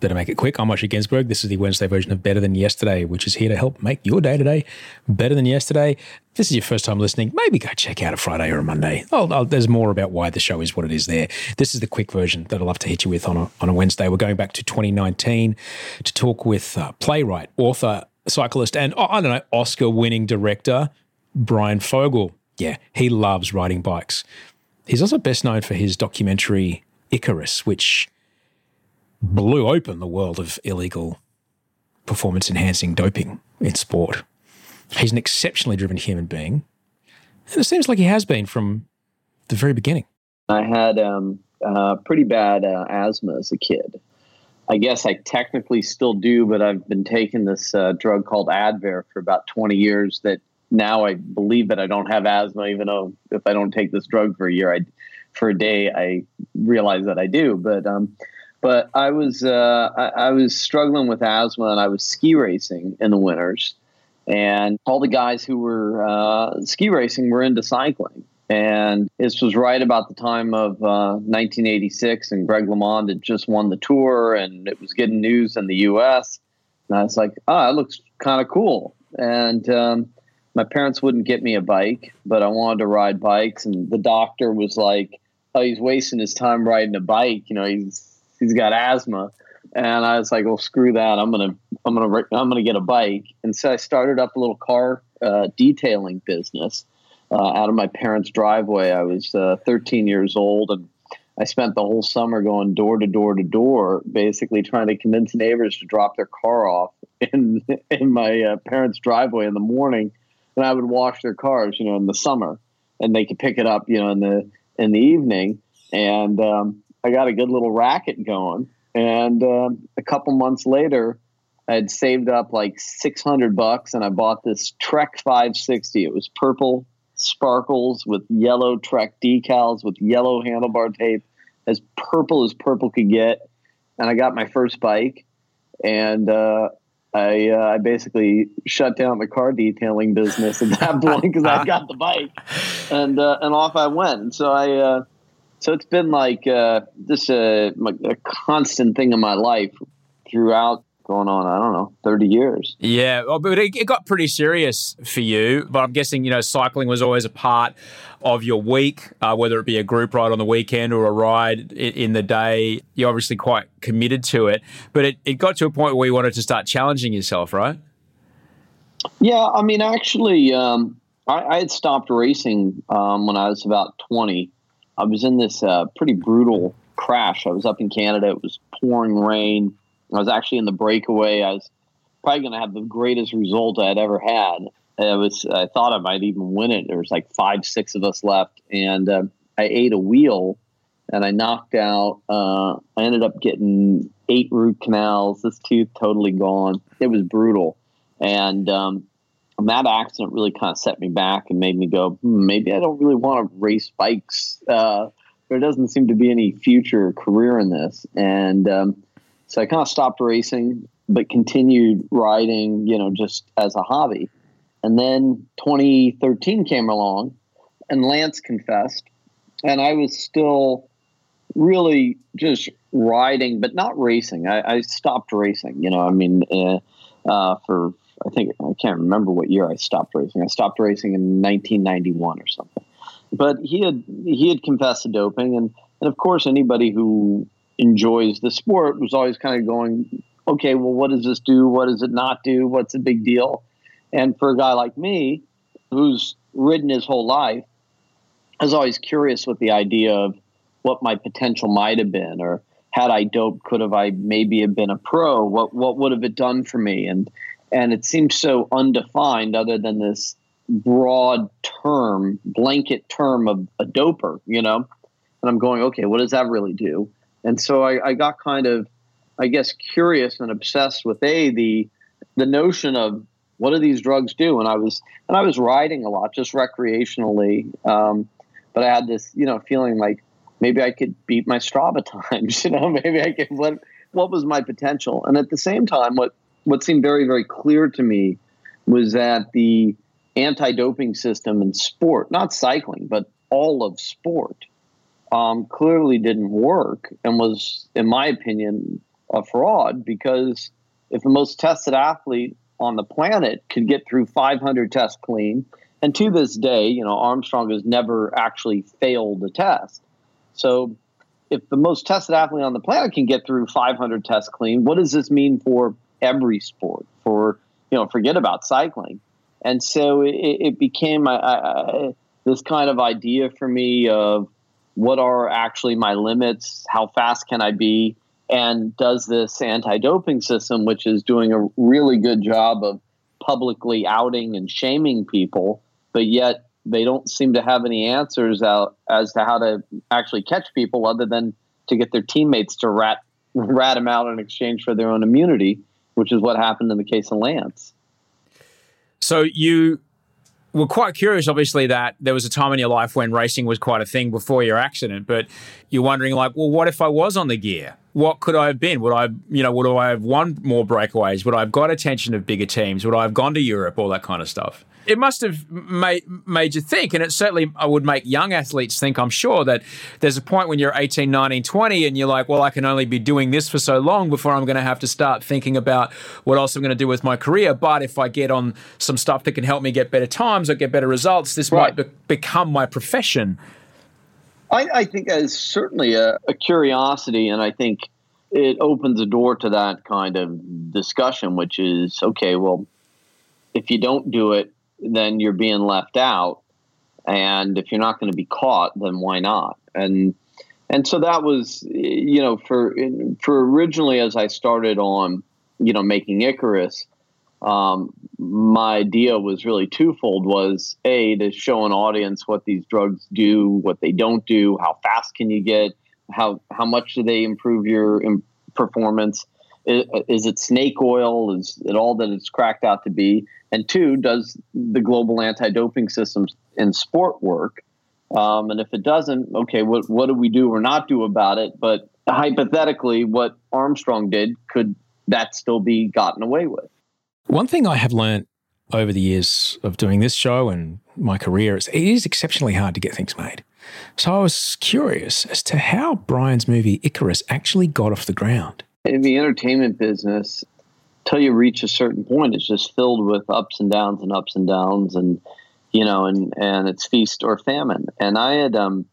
Better Make It Quick. I'm Osher Günsberg. This is the Wednesday version of Better Than Yesterday, which is here to help make your day today better than yesterday. If this is your first time listening, maybe go check out a Friday or a Monday. Oh, oh, there's more about why the show is what it is there. This is the quick version that I'd love to hit you with on a, on a Wednesday. We're going back to 2019 to talk with uh, playwright, author, cyclist, and oh, I don't know, Oscar winning director Bryan Fogel. Yeah, he loves riding bikes. He's also best known for his documentary Icarus, which blew open the world of illegal performance enhancing doping in sport. He's an exceptionally driven human being. And it seems like he has been from the very beginning. I had um, uh, pretty bad uh, asthma as a kid. I guess I technically still do, but I've been taking this uh, drug called Advair for about 20 years that now I believe that I don't have asthma, even though if I don't take this drug for a year, I, for a day, I realize that I do. But um, but I was uh, I, I, was struggling with asthma, and I was ski racing in the winters, and all the guys who were uh, ski racing were into cycling. And this was right about the time of uh, 1986, and Greg LeMond had just won the tour, and it was getting news in the U.S. And I was like, "Oh, that looks kind of cool." And um, my parents wouldn't get me a bike, but I wanted to ride bikes, and the doctor was like, "Oh, he's wasting his time riding a bike. You know, he's he's got asthma. And I was like, well, screw that. I'm gonna, I'm gonna, I'm gonna get a bike. And so I started up a little car uh, detailing business uh, out of my parents' driveway. I was uh, 13 years old, and I spent the whole summer going door to door to door, basically trying to convince neighbors to drop their car off in in my uh, parents' driveway in the morning, and I would wash their cars, you know, in the summer, and they could pick it up, you know, in the in the evening. And um, I got a good little racket going. And uh, a couple months later, I had saved up like 600 bucks and I bought this Trek 560. It was purple sparkles with yellow Trek decals with yellow handlebar tape, as purple as purple could get. And I got my first bike. And uh, I, uh, I basically shut down the car detailing business at that point because I got the bike, and uh, and off I went. So I uh, so it's been like uh, this uh, a constant thing in my life throughout going on i don't know 30 years. Yeah well, but it, it, got pretty serious for you but i'm guessing you know cycling was always a part of your week uh, whether it be a group ride on the weekend or a ride in, in, the day. You're obviously quite committed to it but it, it got to a point where you wanted to start challenging yourself right? Yeah i mean actually um, I, I, had stopped racing um, when i was about 20 I was in this uh, pretty brutal crash. I was up in Canada. It was pouring rain. I was actually in the breakaway. I was probably going to have the greatest result I had ever had. I was. I thought I might even win it. There was like five, six of us left, and uh, I ate a wheel and I knocked out. Uh, I ended up getting eight root canals. This tooth totally gone. It was brutal, and um, that accident really kind of set me back and made me go, hmm, maybe I don't really want to race bikes. Uh, there doesn't seem to be any future career in this, and um, so I kind of stopped racing, but continued riding, you know, just as a hobby. And then 2013 came along, and Lance confessed, and I was still really just riding, but not racing. I, I stopped racing. You know, I mean, uh, uh, for I think I can't remember what year I stopped racing. I stopped racing in 1991 or something. But he had he had confessed to doping, and and of course anybody who enjoys the sport was always kind of going, okay, well, what does this do? What does it not do? What's the big deal? And for a guy like me, who's ridden his whole life, I was always curious with the idea of what my potential might have been, or had I doped, could have I maybe have been a pro? What what would have it done for me? And and it seems so undefined, other than this broad term, blanket term of a doper, you know. And I'm going, okay, what does that really do? And so I, I got kind of, I guess, curious and obsessed with a the the notion of what do these drugs do? And I was and I was riding a lot, just recreationally. Um, but I had this, you know, feeling like maybe I could beat my Strava times. You know, maybe I could. What what was my potential? And at the same time, what what seemed very very clear to me was that the anti-doping system in sport, not cycling, but all of sport, um, clearly didn't work and was, in my opinion, a fraud because if the most tested athlete on the planet could get through 500 tests clean, and to this day, you know, Armstrong has never actually failed a test. So, if the most tested athlete on the planet can get through 500 tests clean, what does this mean for every sport? For you know, forget about cycling. And so it, it became this kind of idea for me of what are actually my limits? How fast can I be? And does this anti doping system, which is doing a really good job of publicly outing and shaming people, but yet they don't seem to have any answers out as to how to actually catch people other than to get their teammates to rat rat them out in exchange for their own immunity, which is what happened in the case of Lance. So you were quite curious, obviously, that there was a time in your life when racing was quite a thing before your accident, but you're wondering, like, well, what if I was on the gear? What could I have been? Would I, you know, would I have won more breakaways? Would I have got attention of bigger teams? Would I have gone to Europe? All that kind of stuff it must have made, made you think, and it certainly I would make young athletes think, I'm sure, that there's a point when you're 18, 19, 20, and you're like, well, I can only be doing this for so long before I'm going to have to start thinking about what else I'm going to do with my career. But if I get on some stuff that can help me get better times or get better results, this right. might be- become my profession. I, I think it's certainly a, a curiosity, and I think it opens a door to that kind of discussion, which is okay, well, if you don't do it, then you're being left out. And if you're not going to be caught, then why not? And and so that was, you know, for for originally as I started on, you know, making Icarus, um, my idea was really twofold: was a to show an audience what these drugs do, what they don't do, how fast can you get, how how much do they improve your performance, is, is it snake oil? Is it all that it's cracked out to be? And two, does the global anti-doping system in sport work? Um, and if it doesn't, okay, what what do we do or not do about it? But hypothetically, what Armstrong did, could that still be gotten away with? One thing I have learned over the years of doing this show and my career is it is exceptionally hard to get things made. So I was curious as to how Bryan's movie Icarus actually got off the ground. In the entertainment business, till you reach a certain point, it's just filled with ups and downs and ups and downs, and you know, and and it's feast or famine. And I had, um,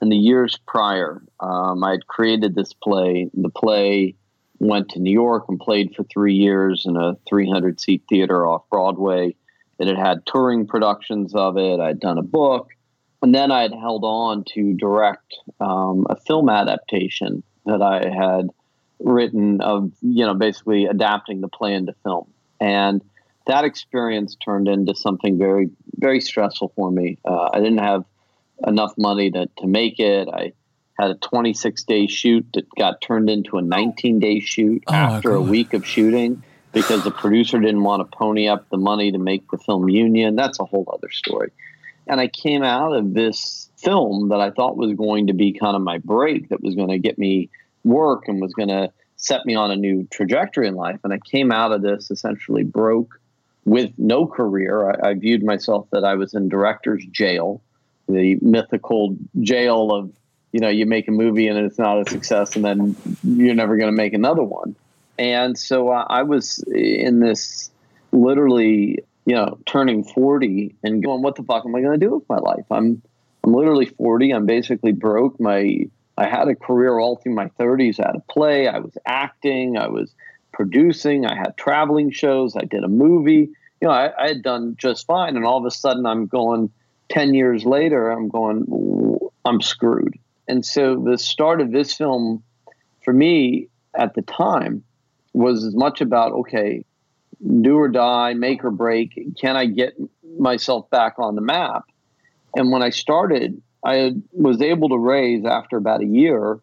in the years prior, um, I had created this play. The play went to New York and played for three years in a 300 seat theater off Broadway. It had had touring productions of it. I'd done a book, and then I had held on to direct um, a film adaptation that I had written of you know basically adapting the play into film and that experience turned into something very very stressful for me uh, i didn't have enough money to, to make it i had a 26 day shoot that got turned into a 19 day shoot Oh, after a week of shooting because the producer didn't want to pony up the money to make the film union. That's a whole other story. And I came out of this film that I thought was going to be kind of my break, that was going to get me work and was going to set me on a new trajectory in life. And I came out of this essentially broke with no career. I, I viewed myself that I was in director's jail, the mythical jail of, you know, you make a movie and it's not a success and then you're never going to make another one. And so uh, I was in this literally, you know, turning 40 and going, what the fuck am I going to do with my life? I'm, I'm literally 40. I'm basically broke. My, I had a career all through my 30s. I had a play. I was acting. I was producing. I had traveling shows. I did a movie. You know, I, I had done just fine. And all of a sudden, I'm going 10 years later, I'm going, I'm screwed. And so the start of this film for me at the time was as much about, okay, do or die, make or break. Can I get myself back on the map? And when I started, I was able to raise after about a year,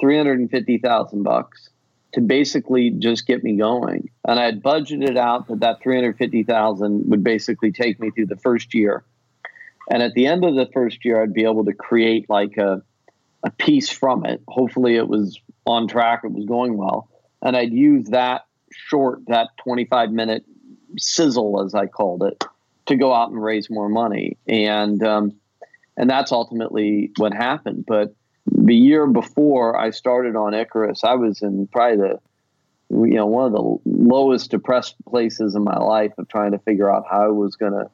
three hundred and fifty thousand bucks to basically just get me going. And I had budgeted out that that three hundred fifty thousand would basically take me through the first year. And at the end of the first year, I'd be able to create like a a piece from it. Hopefully, it was on track. It was going well, and I'd use that short, that twenty five minute sizzle, as I called it, to go out and raise more money. And um, and that's ultimately what happened. But the year before I started on Icarus, I was in probably the you know one of the lowest depressed places in my life of trying to figure out how I was going to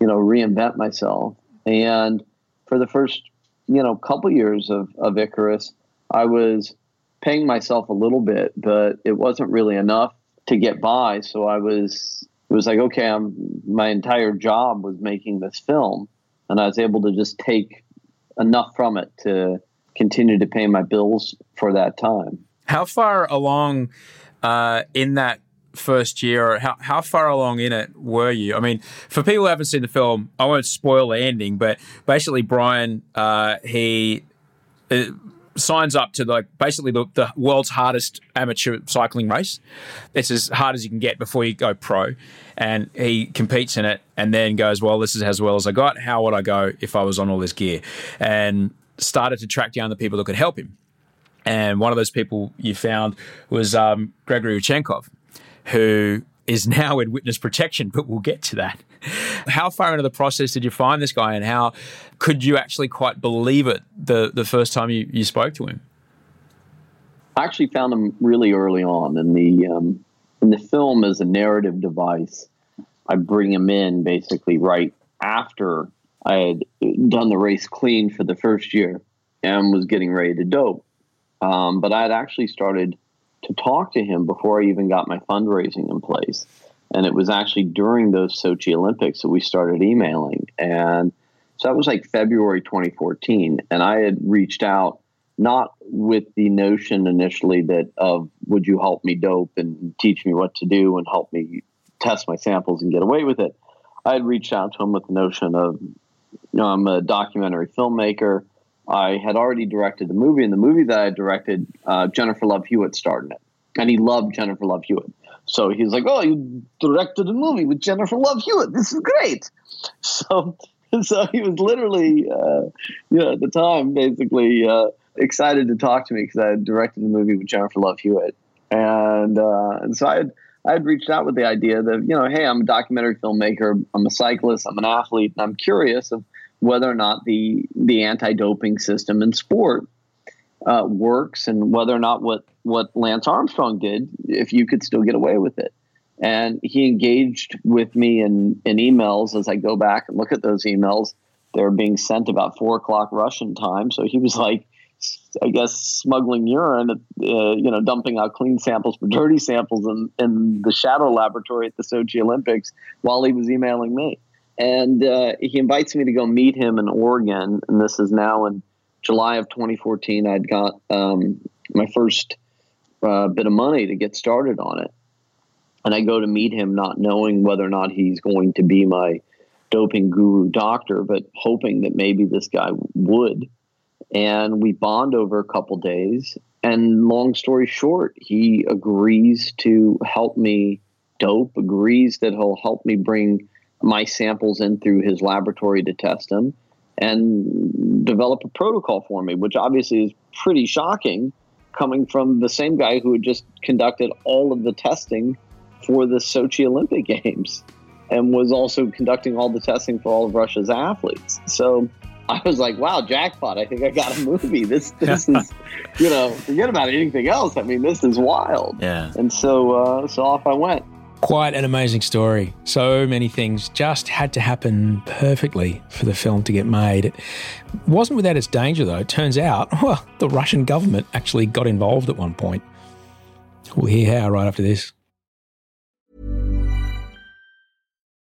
you know reinvent myself. And for the first you know couple years of of Icarus, I was paying myself a little bit, but it wasn't really enough to get by. So I was it was like okay, I'm my entire job was making this film, and I was able to just take enough from it to continue to pay my bills for that time. How far along uh, in that first year, or how, how far along in it were you? I mean, for people who haven't seen the film, I won't spoil the ending, but basically, Bryan, uh, he. Uh, signs up to like basically the, the world's hardest amateur cycling race. It's as hard as you can get before you go pro. And he competes in it and then goes, Well, this is as well as I got. How would I go if I was on all this gear? And started to track down the people that could help him. And one of those people you found was um, Gregory Rodchenkov, who is now in witness protection, but we'll get to that. How far into the process did you find this guy, and how could you actually quite believe it the, the first time you, you spoke to him? I actually found him really early on in the um, in the film as a narrative device. I bring him in basically right after I had done the race clean for the first year and was getting ready to dope. Um, but I had actually started to talk to him before I even got my fundraising in place. And it was actually during those Sochi Olympics that we started emailing. And so that was like February 2014. And I had reached out not with the notion initially that of would you help me dope and teach me what to do and help me test my samples and get away with it. I had reached out to him with the notion of, you know, I'm a documentary filmmaker. I had already directed the movie, and the movie that I directed, uh, Jennifer Love Hewitt starred in it, and he loved Jennifer Love Hewitt. So he's like, "Oh, you directed a movie with Jennifer Love Hewitt. This is great." So, so he was literally, uh, you know, at the time, basically uh, excited to talk to me because I had directed a movie with Jennifer Love Hewitt, and uh, and so I had I had reached out with the idea that you know, hey, I'm a documentary filmmaker, I'm a cyclist, I'm an athlete, and I'm curious of whether or not the the anti-doping system in sport uh, works, and whether or not what what Lance Armstrong did, if you could still get away with it. And he engaged with me in in emails as I go back and look at those emails. They're being sent about four o'clock Russian time, so he was like. I guess smuggling urine, uh, you know, dumping out clean samples for dirty samples in, in the shadow laboratory at the Sochi Olympics while he was emailing me and uh, he invites me to go meet him in Oregon. And this is now in July of 2014. I'd got um, my first uh, bit of money to get started on it, and I go to meet him, not knowing whether or not he's going to be my doping guru doctor, but hoping that maybe this guy would. and we bond over a couple days. And long story short, he agrees to help me dope, agrees that he'll help me bring my samples in through his laboratory to test them and develop a protocol for me, which obviously is pretty shocking coming from the same guy who had just conducted all of the testing for the Sochi Olympic Games and was also conducting all the testing for all of Russia's athletes. So I was like, wow, jackpot. I think I got a movie. This this is you know, forget about anything else. I mean, this is wild. Yeah. And so uh, so off I went. Quite an amazing story. So many things just had to happen perfectly for the film to get made. It wasn't without its danger, though. It turns out, well, the Russian government actually got involved at one point. We'll hear how right after this.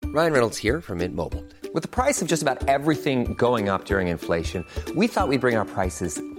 Ryan Reynolds here from Mint Mobile. With the price of just about everything going up during inflation, we thought we'd bring our prices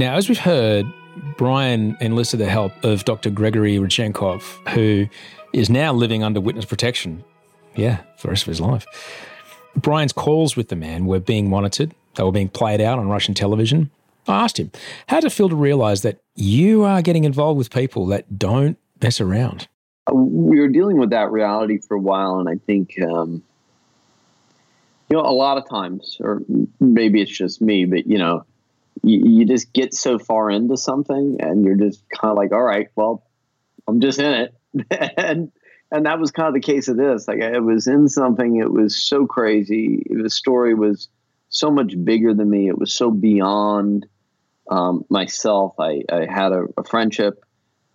Now, as we've heard, Bryan enlisted the help of Dr. Gregory Rodchenkov, who is now living under witness protection. Yeah, for the rest of his life. Bryan's calls with the man were being monitored, they were being played out on Russian television. I asked him, how does it feel to realize that you are getting involved with people that don't mess around? we were dealing with that reality for a while, and I think um, you know a lot of times, or maybe it's just me, but you know, you, you just get so far into something, and you're just kind of like, all right, well, I'm just in it, and and that was kind of the case of this. Like I was in something, it was so crazy. The story was so much bigger than me. It was so beyond um, myself. I, I had a, a friendship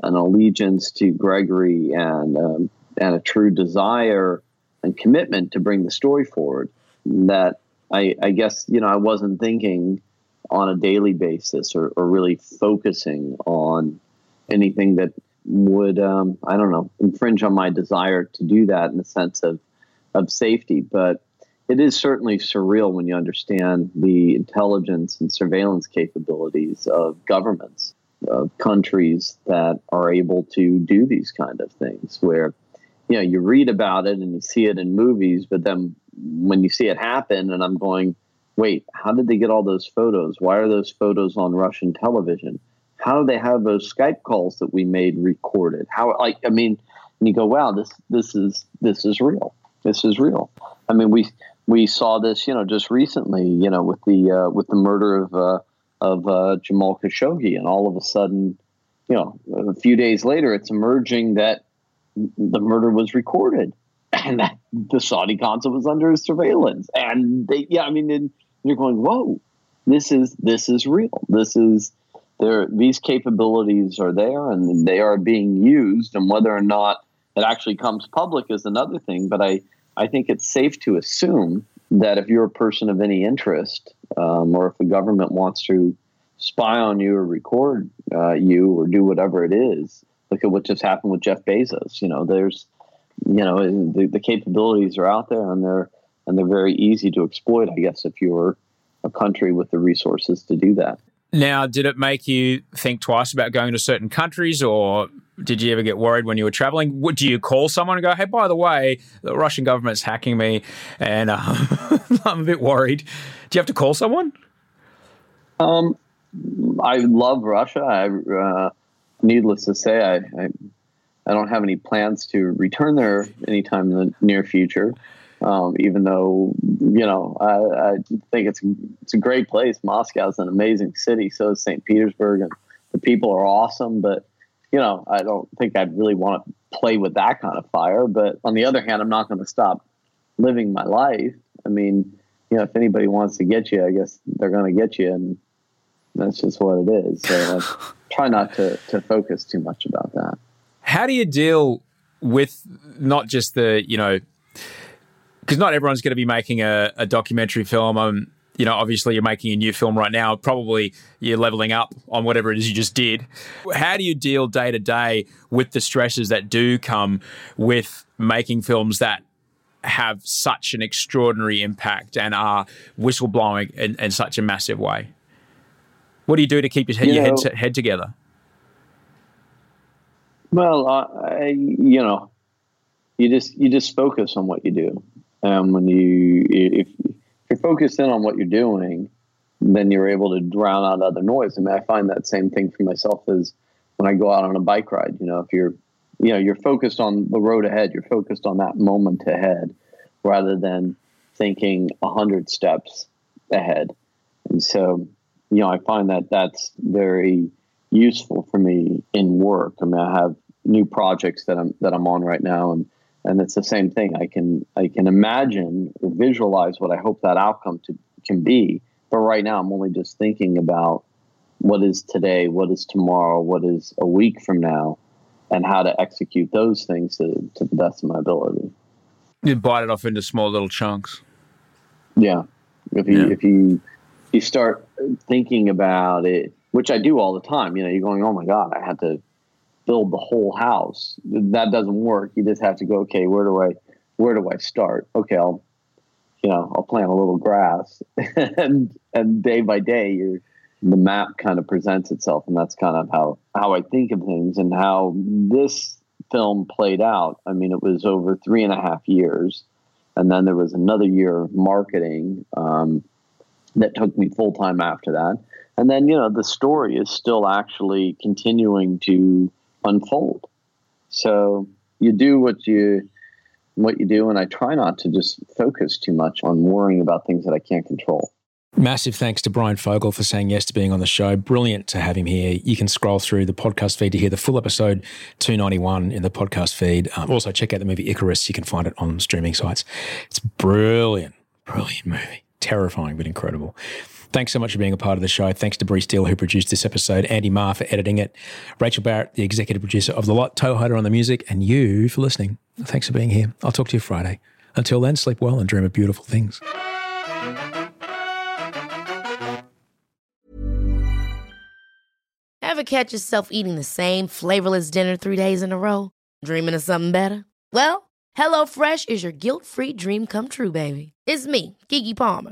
an allegiance to Gregory and um, and a true desire and commitment to bring the story forward that I, I guess you know I wasn't thinking on a daily basis or, or really focusing on anything that would um, I don't know infringe on my desire to do that in the sense of of safety. But it is certainly surreal when you understand the intelligence and surveillance capabilities of governments of countries that are able to do these kind of things where you know you read about it and you see it in movies but then when you see it happen and i'm going wait how did they get all those photos? Why are those photos on russian television? How do they have those skype calls that we made recorded? How like i mean and you go wow this this is this is real. This is real. I mean we we saw this you know just recently you know with the uh, with the murder of uh, of uh, Jamal Khashoggi, and all of a sudden, you know, a few days later, it's emerging that the murder was recorded, and that the Saudi consul was under surveillance, and they, yeah, I mean, and you're going, whoa, this is this is real. This is there. These capabilities are there, and they are being used, and whether or not it actually comes public is another thing. But I, I think it's safe to assume that if you're a person of any interest, um, or if the government wants to spy on you or record uh, you or do whatever it is, look at what just happened with Jeff Bezos. You know, there's, you know, the, the capabilities are out there and they're and they're very easy to exploit. I guess if you're a country with the resources to do that. Now, did it make you think twice about going to certain countries, or did you ever get worried when you were traveling? Would you call someone and go, "Hey, by the way, the Russian government's hacking me, and uh, I'm a bit worried"? Do you have to call someone? Um, I love Russia. I, uh, needless to say, I, I, I don't have any plans to return there anytime in the near future. Um, even though you know I, I, think it's it's a great place. Moscow is an amazing city. So is St. Petersburg, and the people are awesome. But you know, I don't think I'd really want to play with that kind of fire. But on the other hand, I'm not going to stop living my life. I mean, you know, if anybody wants to get you, I guess they're going to get you, and that's just what it is. So I try not to to focus too much about that. How do you deal with not just the you know because not everyone's going to be making a, a documentary film. Um, you know, obviously you're making a new film right now. Probably you're leveling up on whatever it is you just did. How do you deal day to day with the stresses that do come with making films that have such an extraordinary impact and are whistleblowing in, in such a massive way? What do you do to keep your, head, you your know, head, head together? Well, uh, I, you know, you just you just focus on what you do. Um, when you if, if you're focused in on what you're doing, then you're able to drown out other noise. I mean, I find that same thing for myself as when I go out on a bike ride. You know, if you're you know you're focused on the road ahead, you're focused on that moment ahead, rather than thinking a hundred steps ahead. And so, you know, I find that that's very useful for me in work. I mean, I have new projects that I'm that I'm on right now, and and it's the same thing. I can I can imagine or visualize what I hope that outcome to, can be, but right now I'm only just thinking about what is today, what is tomorrow, what is a week from now, and how to execute those things to, to the best of my ability. You bite it off into small little chunks. Yeah, if you yeah. if you you start thinking about it, which I do all the time, you know, you're going, oh my god, I had to build the whole house. That doesn't work. You just have to go, okay, where do I where do I start? Okay, I'll you know, I'll plant a little grass and and day by day you the map kind of presents itself and that's kind of how how I think of things and how this film played out. I mean, it was over three and a half years, and then there was another year of marketing um, that took me full time after that. And then, you know, the story is still actually continuing to unfold. So you do what you what you do, and I try not to just focus too much on worrying about things that I can't control. Massive thanks to Bryan Fogel for saying yes to being on the show. Brilliant to have him here. You can scroll through the podcast feed to hear the full episode 291 in the podcast feed. Um, also, check out the movie Icarus. You can find it on streaming sites. It's brilliant, brilliant movie. Terrifying, but incredible. Thanks so much for being a part of the show. Thanks to Bree Steele, who produced this episode, Andy Marr for editing it, Rachel Barrett, the executive producer of The Lot, Toehider on the music, and you for listening. Thanks for being here. I'll talk to you Friday. Until then, sleep well and dream of beautiful things. Ever catch yourself eating the same flavorless dinner three days in a row? Dreaming of something better? Well, HelloFresh is your guilt free dream come true, baby. It's me, Keke Palmer.